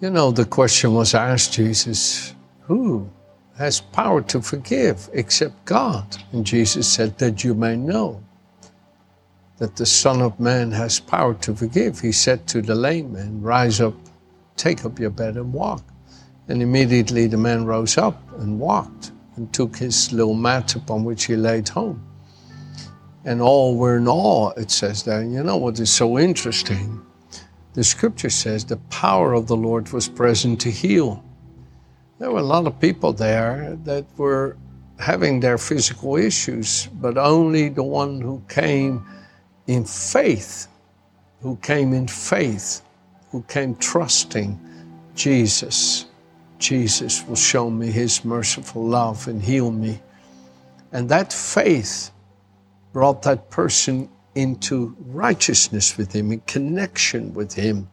You know, the question was asked Jesus, Who has power to forgive except God? And Jesus said, That you may know that the Son of Man has power to forgive. He said to the lame man, Rise up, take up your bed, and walk. And immediately the man rose up and walked and took his little mat upon which he laid home. And all were in awe, it says there. You know what is so interesting? The scripture says the power of the Lord was present to heal. There were a lot of people there that were having their physical issues, but only the one who came in faith, who came in faith, who came trusting Jesus. Jesus will show me his merciful love and heal me. And that faith brought that person into righteousness with Him, in connection with Him.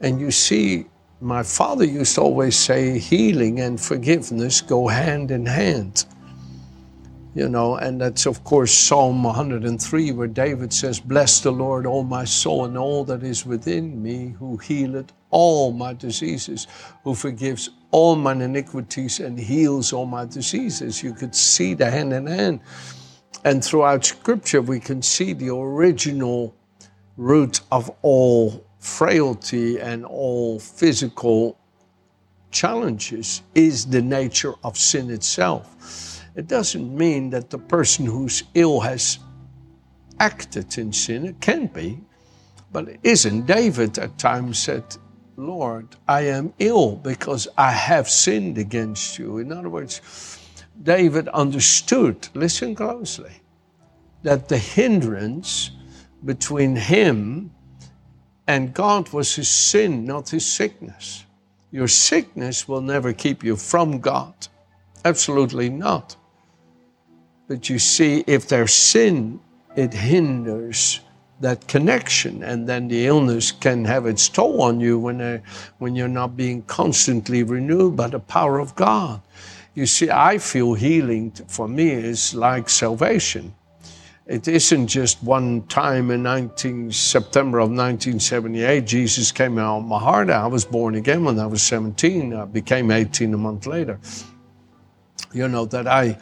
And you see, my father used to always say healing and forgiveness go hand in hand. You know, and that's of course Psalm 103, where David says, Bless the Lord, O my soul, and all that is within me, who healeth all my diseases, who forgives all mine iniquities and heals all my diseases. You could see the hand in hand. And throughout Scripture, we can see the original root of all frailty and all physical challenges is the nature of sin itself. It doesn't mean that the person who's ill has acted in sin. It can be, but it isn't. David at times said, Lord, I am ill because I have sinned against you. In other words, David understood, listen closely, that the hindrance between him and God was his sin, not his sickness. Your sickness will never keep you from God. Absolutely not. But you see, if there's sin, it hinders that connection, and then the illness can have its toll on you when, uh, when you're not being constantly renewed by the power of God. You see, I feel healing for me is like salvation. It isn't just one time in 19, September of 1978, Jesus came out of my heart. I was born again when I was 17. I became 18 a month later. You know, that I,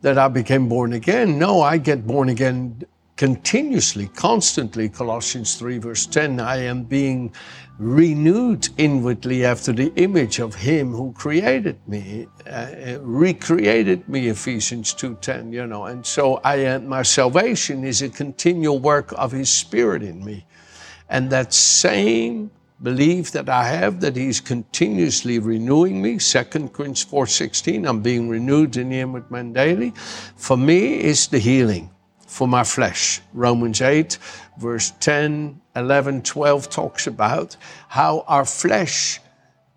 that I became born again. No, I get born again continuously, constantly. Colossians 3, verse 10 I am being renewed inwardly after the image of him who created me uh, recreated me ephesians 2.10 you know and so i am my salvation is a continual work of his spirit in me and that same belief that i have that he's continuously renewing me 2 corinthians 4.16 i'm being renewed in the inward man daily for me is the healing for my flesh. Romans 8, verse 10, 11, 12 talks about how our flesh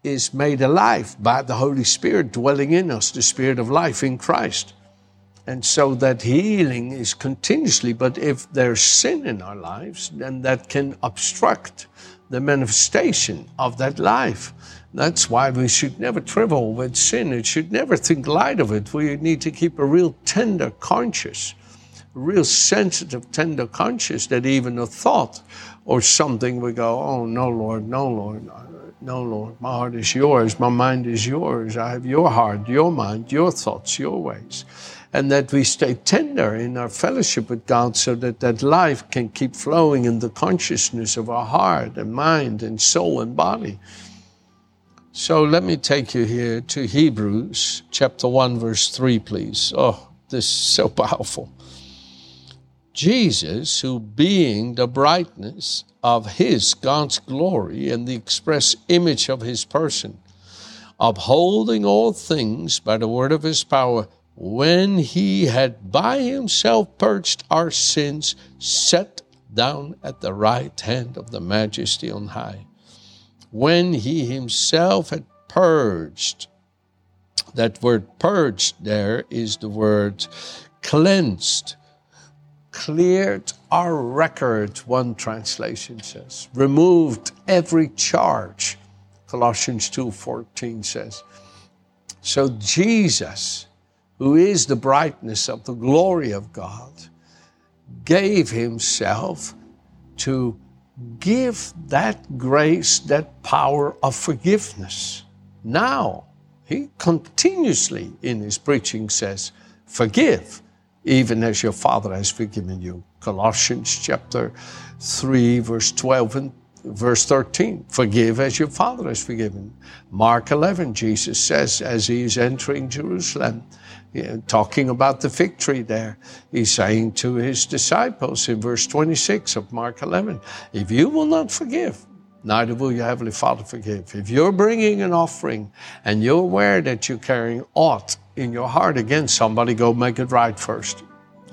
is made alive by the Holy Spirit dwelling in us, the Spirit of life in Christ. And so that healing is continuously, but if there's sin in our lives, then that can obstruct the manifestation of that life. That's why we should never trifle with sin. It should never think light of it. We need to keep a real tender conscience real sensitive, tender conscience that even a thought or something would go, oh, no, Lord, no, Lord, no, Lord, my heart is yours, my mind is yours, I have your heart, your mind, your thoughts, your ways. And that we stay tender in our fellowship with God so that that life can keep flowing in the consciousness of our heart and mind and soul and body. So let me take you here to Hebrews chapter 1, verse 3, please. Oh, this is so powerful. Jesus, who being the brightness of his, God's glory, and the express image of his person, upholding all things by the word of his power, when he had by himself purged our sins, sat down at the right hand of the majesty on high. when he himself had purged. That word purged there is the word cleansed, cleared our record, one translation says, removed every charge, Colossians 2:14 says. So Jesus, who is the brightness of the glory of God, gave himself to give that grace, that power of forgiveness. Now, he continuously in his preaching says, Forgive, even as your Father has forgiven you. Colossians chapter 3, verse 12 and verse 13 forgive as your father has forgiven. Mark 11 jesus says as he is entering jerusalem talking about the fig tree there he's saying to his disciples in verse 26 of mark 11 if you will not forgive neither will your heavenly father forgive. If you're bringing an offering and you're aware that you're carrying aught in your heart against somebody go make it right first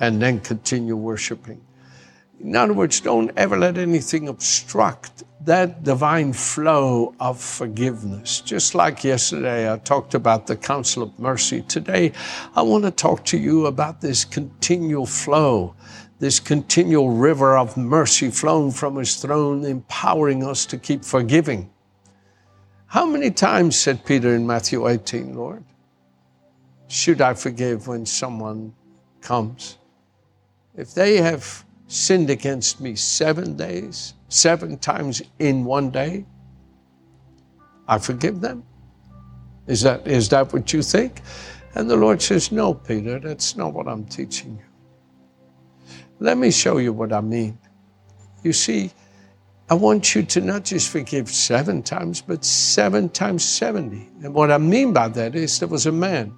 and then continue worshiping in other words, don't ever let anything obstruct that divine flow of forgiveness. Just like yesterday, I talked about the Council of mercy. Today, I want to talk to you about this continual flow, this continual river of mercy flowing from His throne, empowering us to keep forgiving. How many times, said Peter in Matthew 18, Lord, should I forgive when someone comes? If they have sinned against me seven days, seven times in one day, I forgive them? Is that, is that what you think? And the Lord says, No, Peter, that's not what I'm teaching you. Let me show you what I mean. You see, I want you to not just forgive seven times, but seven times 70. And what I mean by that is there was a man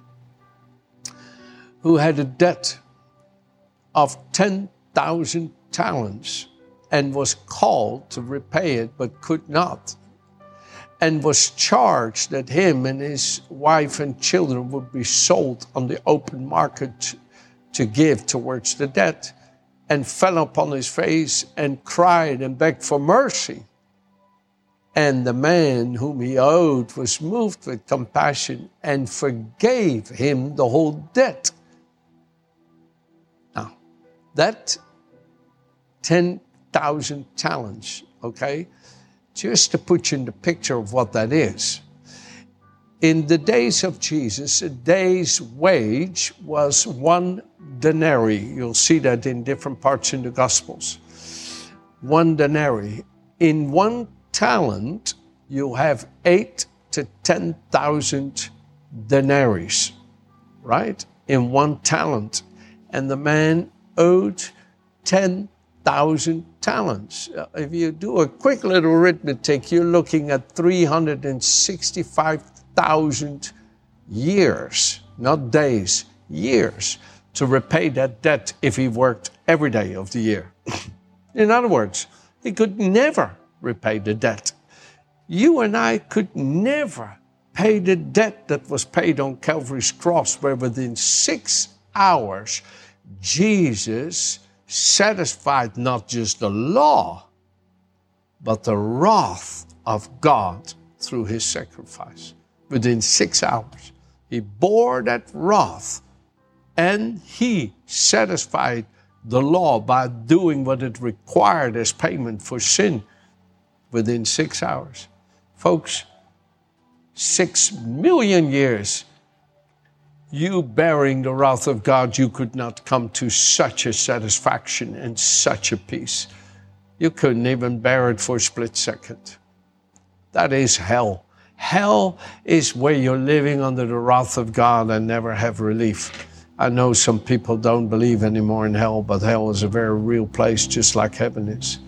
who had a debt of 10 thousand talents and was called to repay it but could not and was charged that him and his wife and children would be sold on the open market to give towards the debt and fell upon his face and cried and begged for mercy. And the man whom he owed was moved with compassion and forgave him the whole debt that 10,000 talents, okay? Just to put you in the picture of what that is. In the days of Jesus, a day's wage was one denarii. You'll see that in different parts in the Gospels. One denarii. In one talent, you have eight to 10,000 denarii, right? In one talent. And the man owed 10 thousand talents. Uh, if you do a quick little arithmetic, you're looking at 365,000 years, not days, years, to repay that debt if he worked every day of the year. In other words, he could never repay the debt. You and I could never pay the debt that was paid on Calvary's cross, where within six hours, Jesus satisfied not just the law, but the wrath of God through his sacrifice. Within six hours, he bore that wrath and he satisfied the law by doing what it required as payment for sin within six hours. Folks, six million years you bearing the wrath of God, you could not come to such a satisfaction and such a peace. You couldn't even bear it for a split second. That is hell. Hell is where you're living under the wrath of God and never have relief. I know some people don't believe anymore in hell, but hell is a very real place, just like heaven is.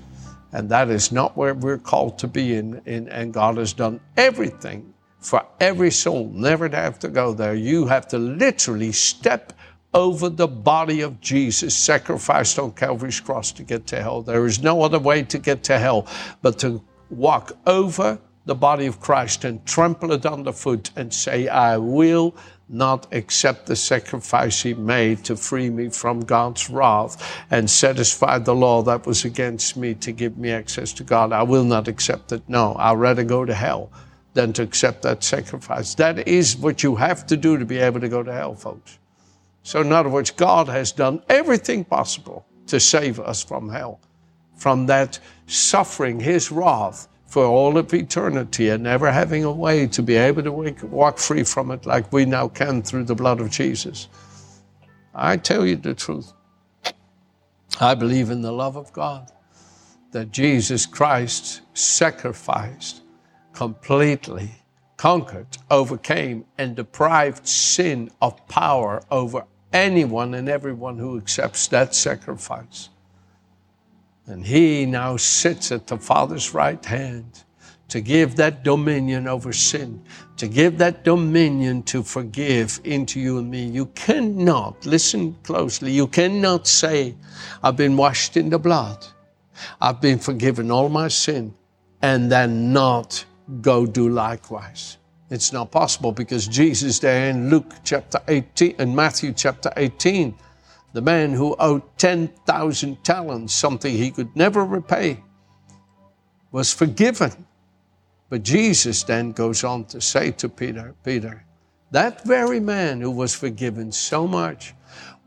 And that is not where we're called to be in, and God has done everything for every soul never to have to go there. You have to literally step over the body of Jesus sacrificed on Calvary's cross to get to hell. There is no other way to get to hell but to walk over the body of Christ and trample it underfoot and say, I will not accept the sacrifice he made to free me from God's wrath and satisfy the law that was against me to give me access to God. I will not accept it. No, I'd rather go to hell than to accept that sacrifice. That is what you have to do to be able to go to hell, folks. So, in other words, God has done everything possible to save us from hell, from that suffering, His wrath for all of eternity, and never having a way to be able to walk free from it like we now can through the blood of Jesus. I tell you the truth. I believe in the love of God that Jesus Christ sacrificed completely, conquered, overcame, and deprived sin of power over anyone and everyone who accepts that sacrifice. And he now sits at the Father's right hand to give that dominion over sin, to give that dominion to forgive into you and me. You cannot, listen closely, you cannot say, I've been washed in the blood, I've been forgiven all my sin, and then not go do likewise. It's not possible because Jesus there in Luke chapter 18 and Matthew chapter 18, the man who owed 10,000 talents, something he could never repay, was forgiven. But Jesus then goes on to say to Peter, Peter, that very man who was forgiven so much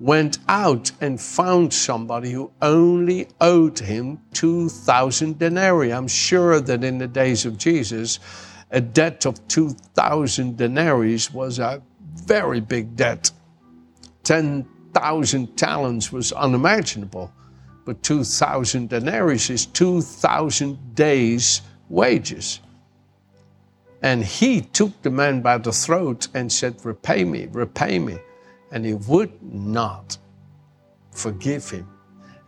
went out and found somebody who only owed him 2,000 denarii. I'm sure that in the days of Jesus, a debt of 2,000 denarii was a very big debt. 10,000 talents was unimaginable, but 2,000 denarii is 2,000 days' wages. And he took the man by the throat and said, Repay me, repay me and he would not forgive him.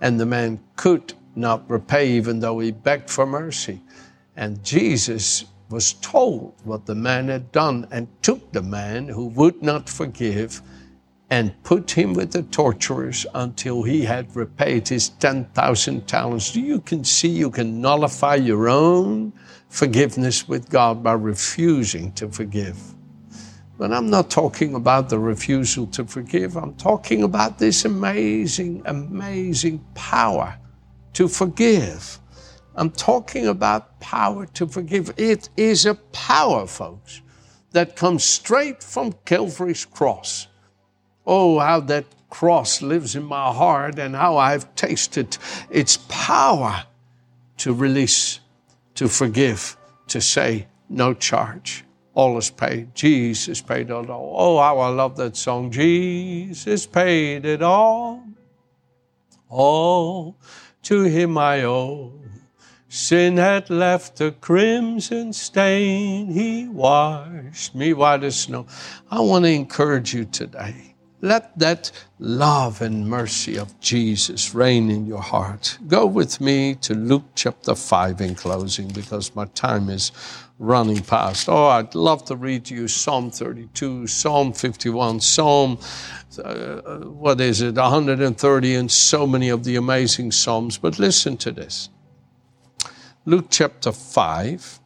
And the man could not repay, even though he begged for mercy. And Jesus was told what the man had done and took the man who would not forgive and put him with the torturers until he had repaid his 10,000 talents. Do you can see you can nullify your own forgiveness with God by refusing to forgive? But I'm not talking about the refusal to forgive. I'm talking about this amazing, amazing power to forgive. I'm talking about power to forgive. It is a power, folks, that comes straight from Calvary's cross. Oh, how that cross lives in my heart and how I've tasted its power to release, to forgive, to say, no charge all is paid. Jesus paid it all. Oh, how I love that song. Jesus paid it all. All to him I owe. Sin had left a crimson stain. He washed me white as snow. I want to encourage you today let that love and mercy of Jesus reign in your heart. Go with me to Luke chapter 5 in closing because my time is running past. Oh, I'd love to read to you Psalm 32, Psalm 51, Psalm, uh, what is it, 130, and so many of the amazing Psalms. But listen to this Luke chapter 5,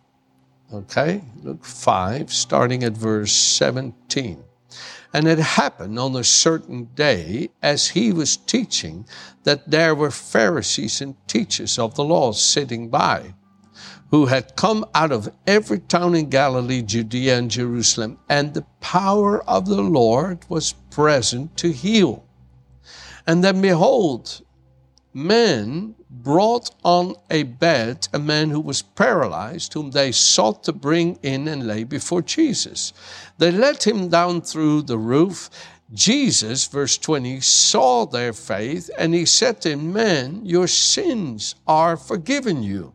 okay, Luke 5, starting at verse 17. And it happened on a certain day, as he was teaching, that there were Pharisees and teachers of the law sitting by, who had come out of every town in Galilee, Judea, and Jerusalem, and the power of the Lord was present to heal. And then behold, men brought on a bed a man who was paralyzed, whom they sought to bring in and lay before Jesus. They let him down through the roof. Jesus, verse 20, saw their faith and he said to him, Men, your sins are forgiven you.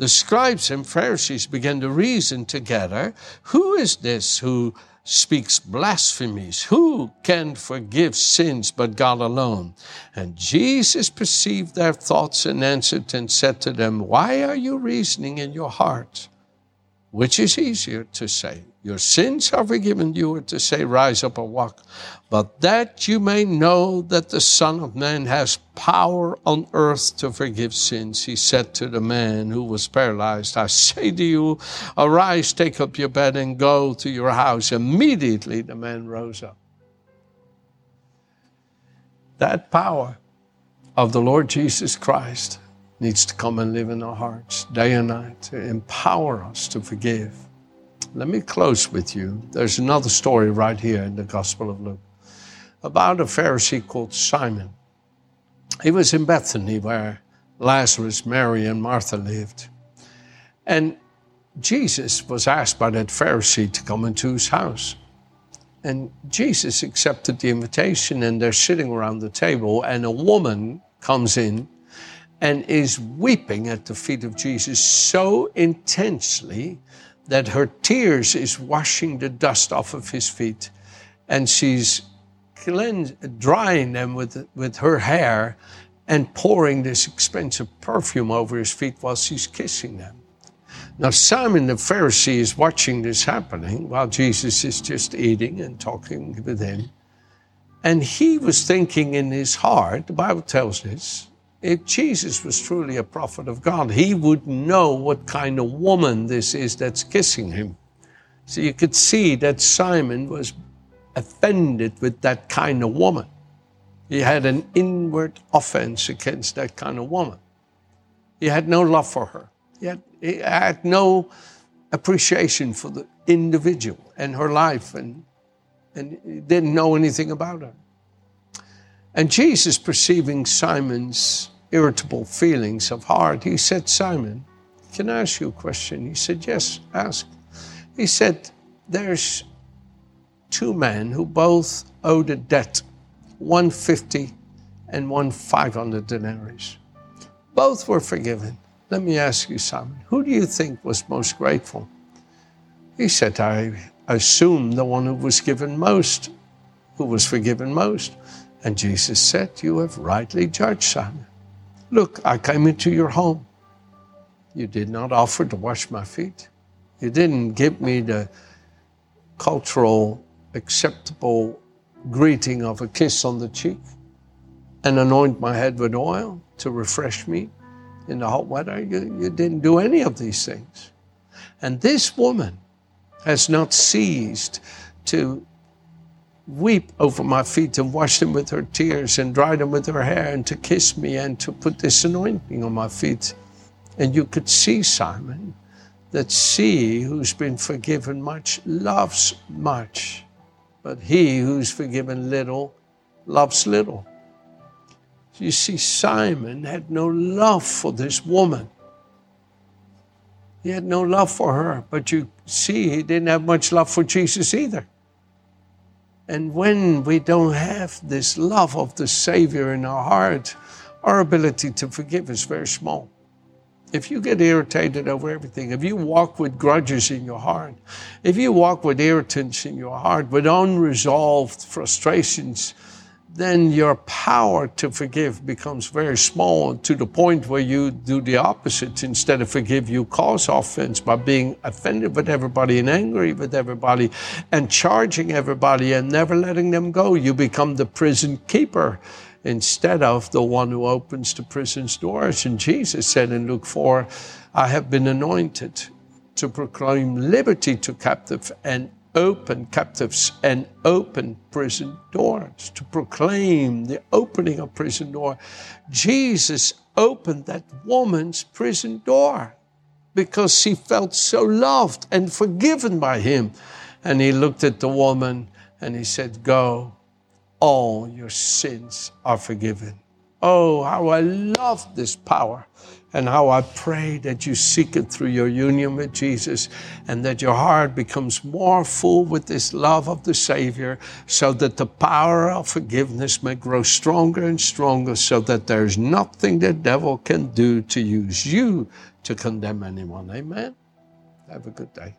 The scribes and Pharisees began to reason together Who is this who speaks blasphemies. Who can forgive sins but God alone? And Jesus perceived their thoughts and answered and said to them, Why are you reasoning in your heart? Which is easier to say, Your sins are forgiven you, or to say, Rise up and walk? But that you may know that the Son of Man has power on earth to forgive sins, he said to the man who was paralyzed, I say to you, arise, take up your bed, and go to your house. Immediately the man rose up. That power of the Lord Jesus Christ needs to come and live in our hearts day and night to empower us to forgive. Let me close with you. There's another story right here in the Gospel of Luke about a Pharisee called Simon. He was in Bethany where Lazarus, Mary, and Martha lived. And Jesus was asked by that Pharisee to come into his house. And Jesus accepted the invitation, and they're sitting around the table, and a woman comes in and is weeping at the feet of Jesus so intensely that her tears is washing the dust off of his feet and she's cleanse, drying them with, with her hair and pouring this expensive perfume over his feet while she's kissing them. Now, Simon the Pharisee is watching this happening while Jesus is just eating and talking with him. And he was thinking in his heart, the Bible tells us, if Jesus was truly a prophet of God, he would know what kind of woman this is that's kissing him. So you could see that Simon was offended with that kind of woman. He had an inward offense against that kind of woman. He had no love for her. He had, he had no appreciation for the individual and her life, and, and didn't know anything about her. And Jesus, perceiving Simon's irritable feelings of heart, he said, Simon, can I ask you a question? He said, Yes, ask. He said, There's two men who both owed a debt, 150 and one 500 denarii. Both were forgiven. Let me ask you, Simon, who do you think was most grateful? He said, I assume the one who was given most, who was forgiven most. And Jesus said, You have rightly judged, Simon. Look, I came into your home. You did not offer to wash my feet. You didn't give me the cultural acceptable greeting of a kiss on the cheek and anoint my head with oil to refresh me in the hot weather. You, you didn't do any of these things. And this woman has not ceased to weep over my feet and wash them with her tears and dry them with her hair and to kiss me and to put this anointing on my feet. And you could see, Simon, that she who's been forgiven much loves much, but he who's forgiven little loves little. You see, Simon had no love for this woman. He had no love for her, but you see, he didn't have much love for Jesus either. And when we don't have this love of the Savior in our heart, our ability to forgive is very small. If you get irritated over everything, if you walk with grudges in your heart, if you walk with irritants in your heart, with unresolved frustrations, then your power to forgive becomes very small to the point where you do the opposite. Instead of forgive, you cause offense by being offended with everybody and angry with everybody and charging everybody and never letting them go. You become the prison keeper instead of the one who opens the prison's doors. And Jesus said in Luke 4, I have been anointed to proclaim liberty to captive and open captives and open prison doors, to proclaim the opening of prison door. Jesus opened that woman's prison door because she felt so loved and forgiven by him. And he looked at the woman and he said, Go, all your sins are forgiven. Oh, how I love this power and how I pray that you seek it through your union with Jesus and that your heart becomes more full with this love of the Savior so that the power of forgiveness may grow stronger and stronger so that there's nothing the devil can do to use you to condemn anyone. Amen. Have a good day.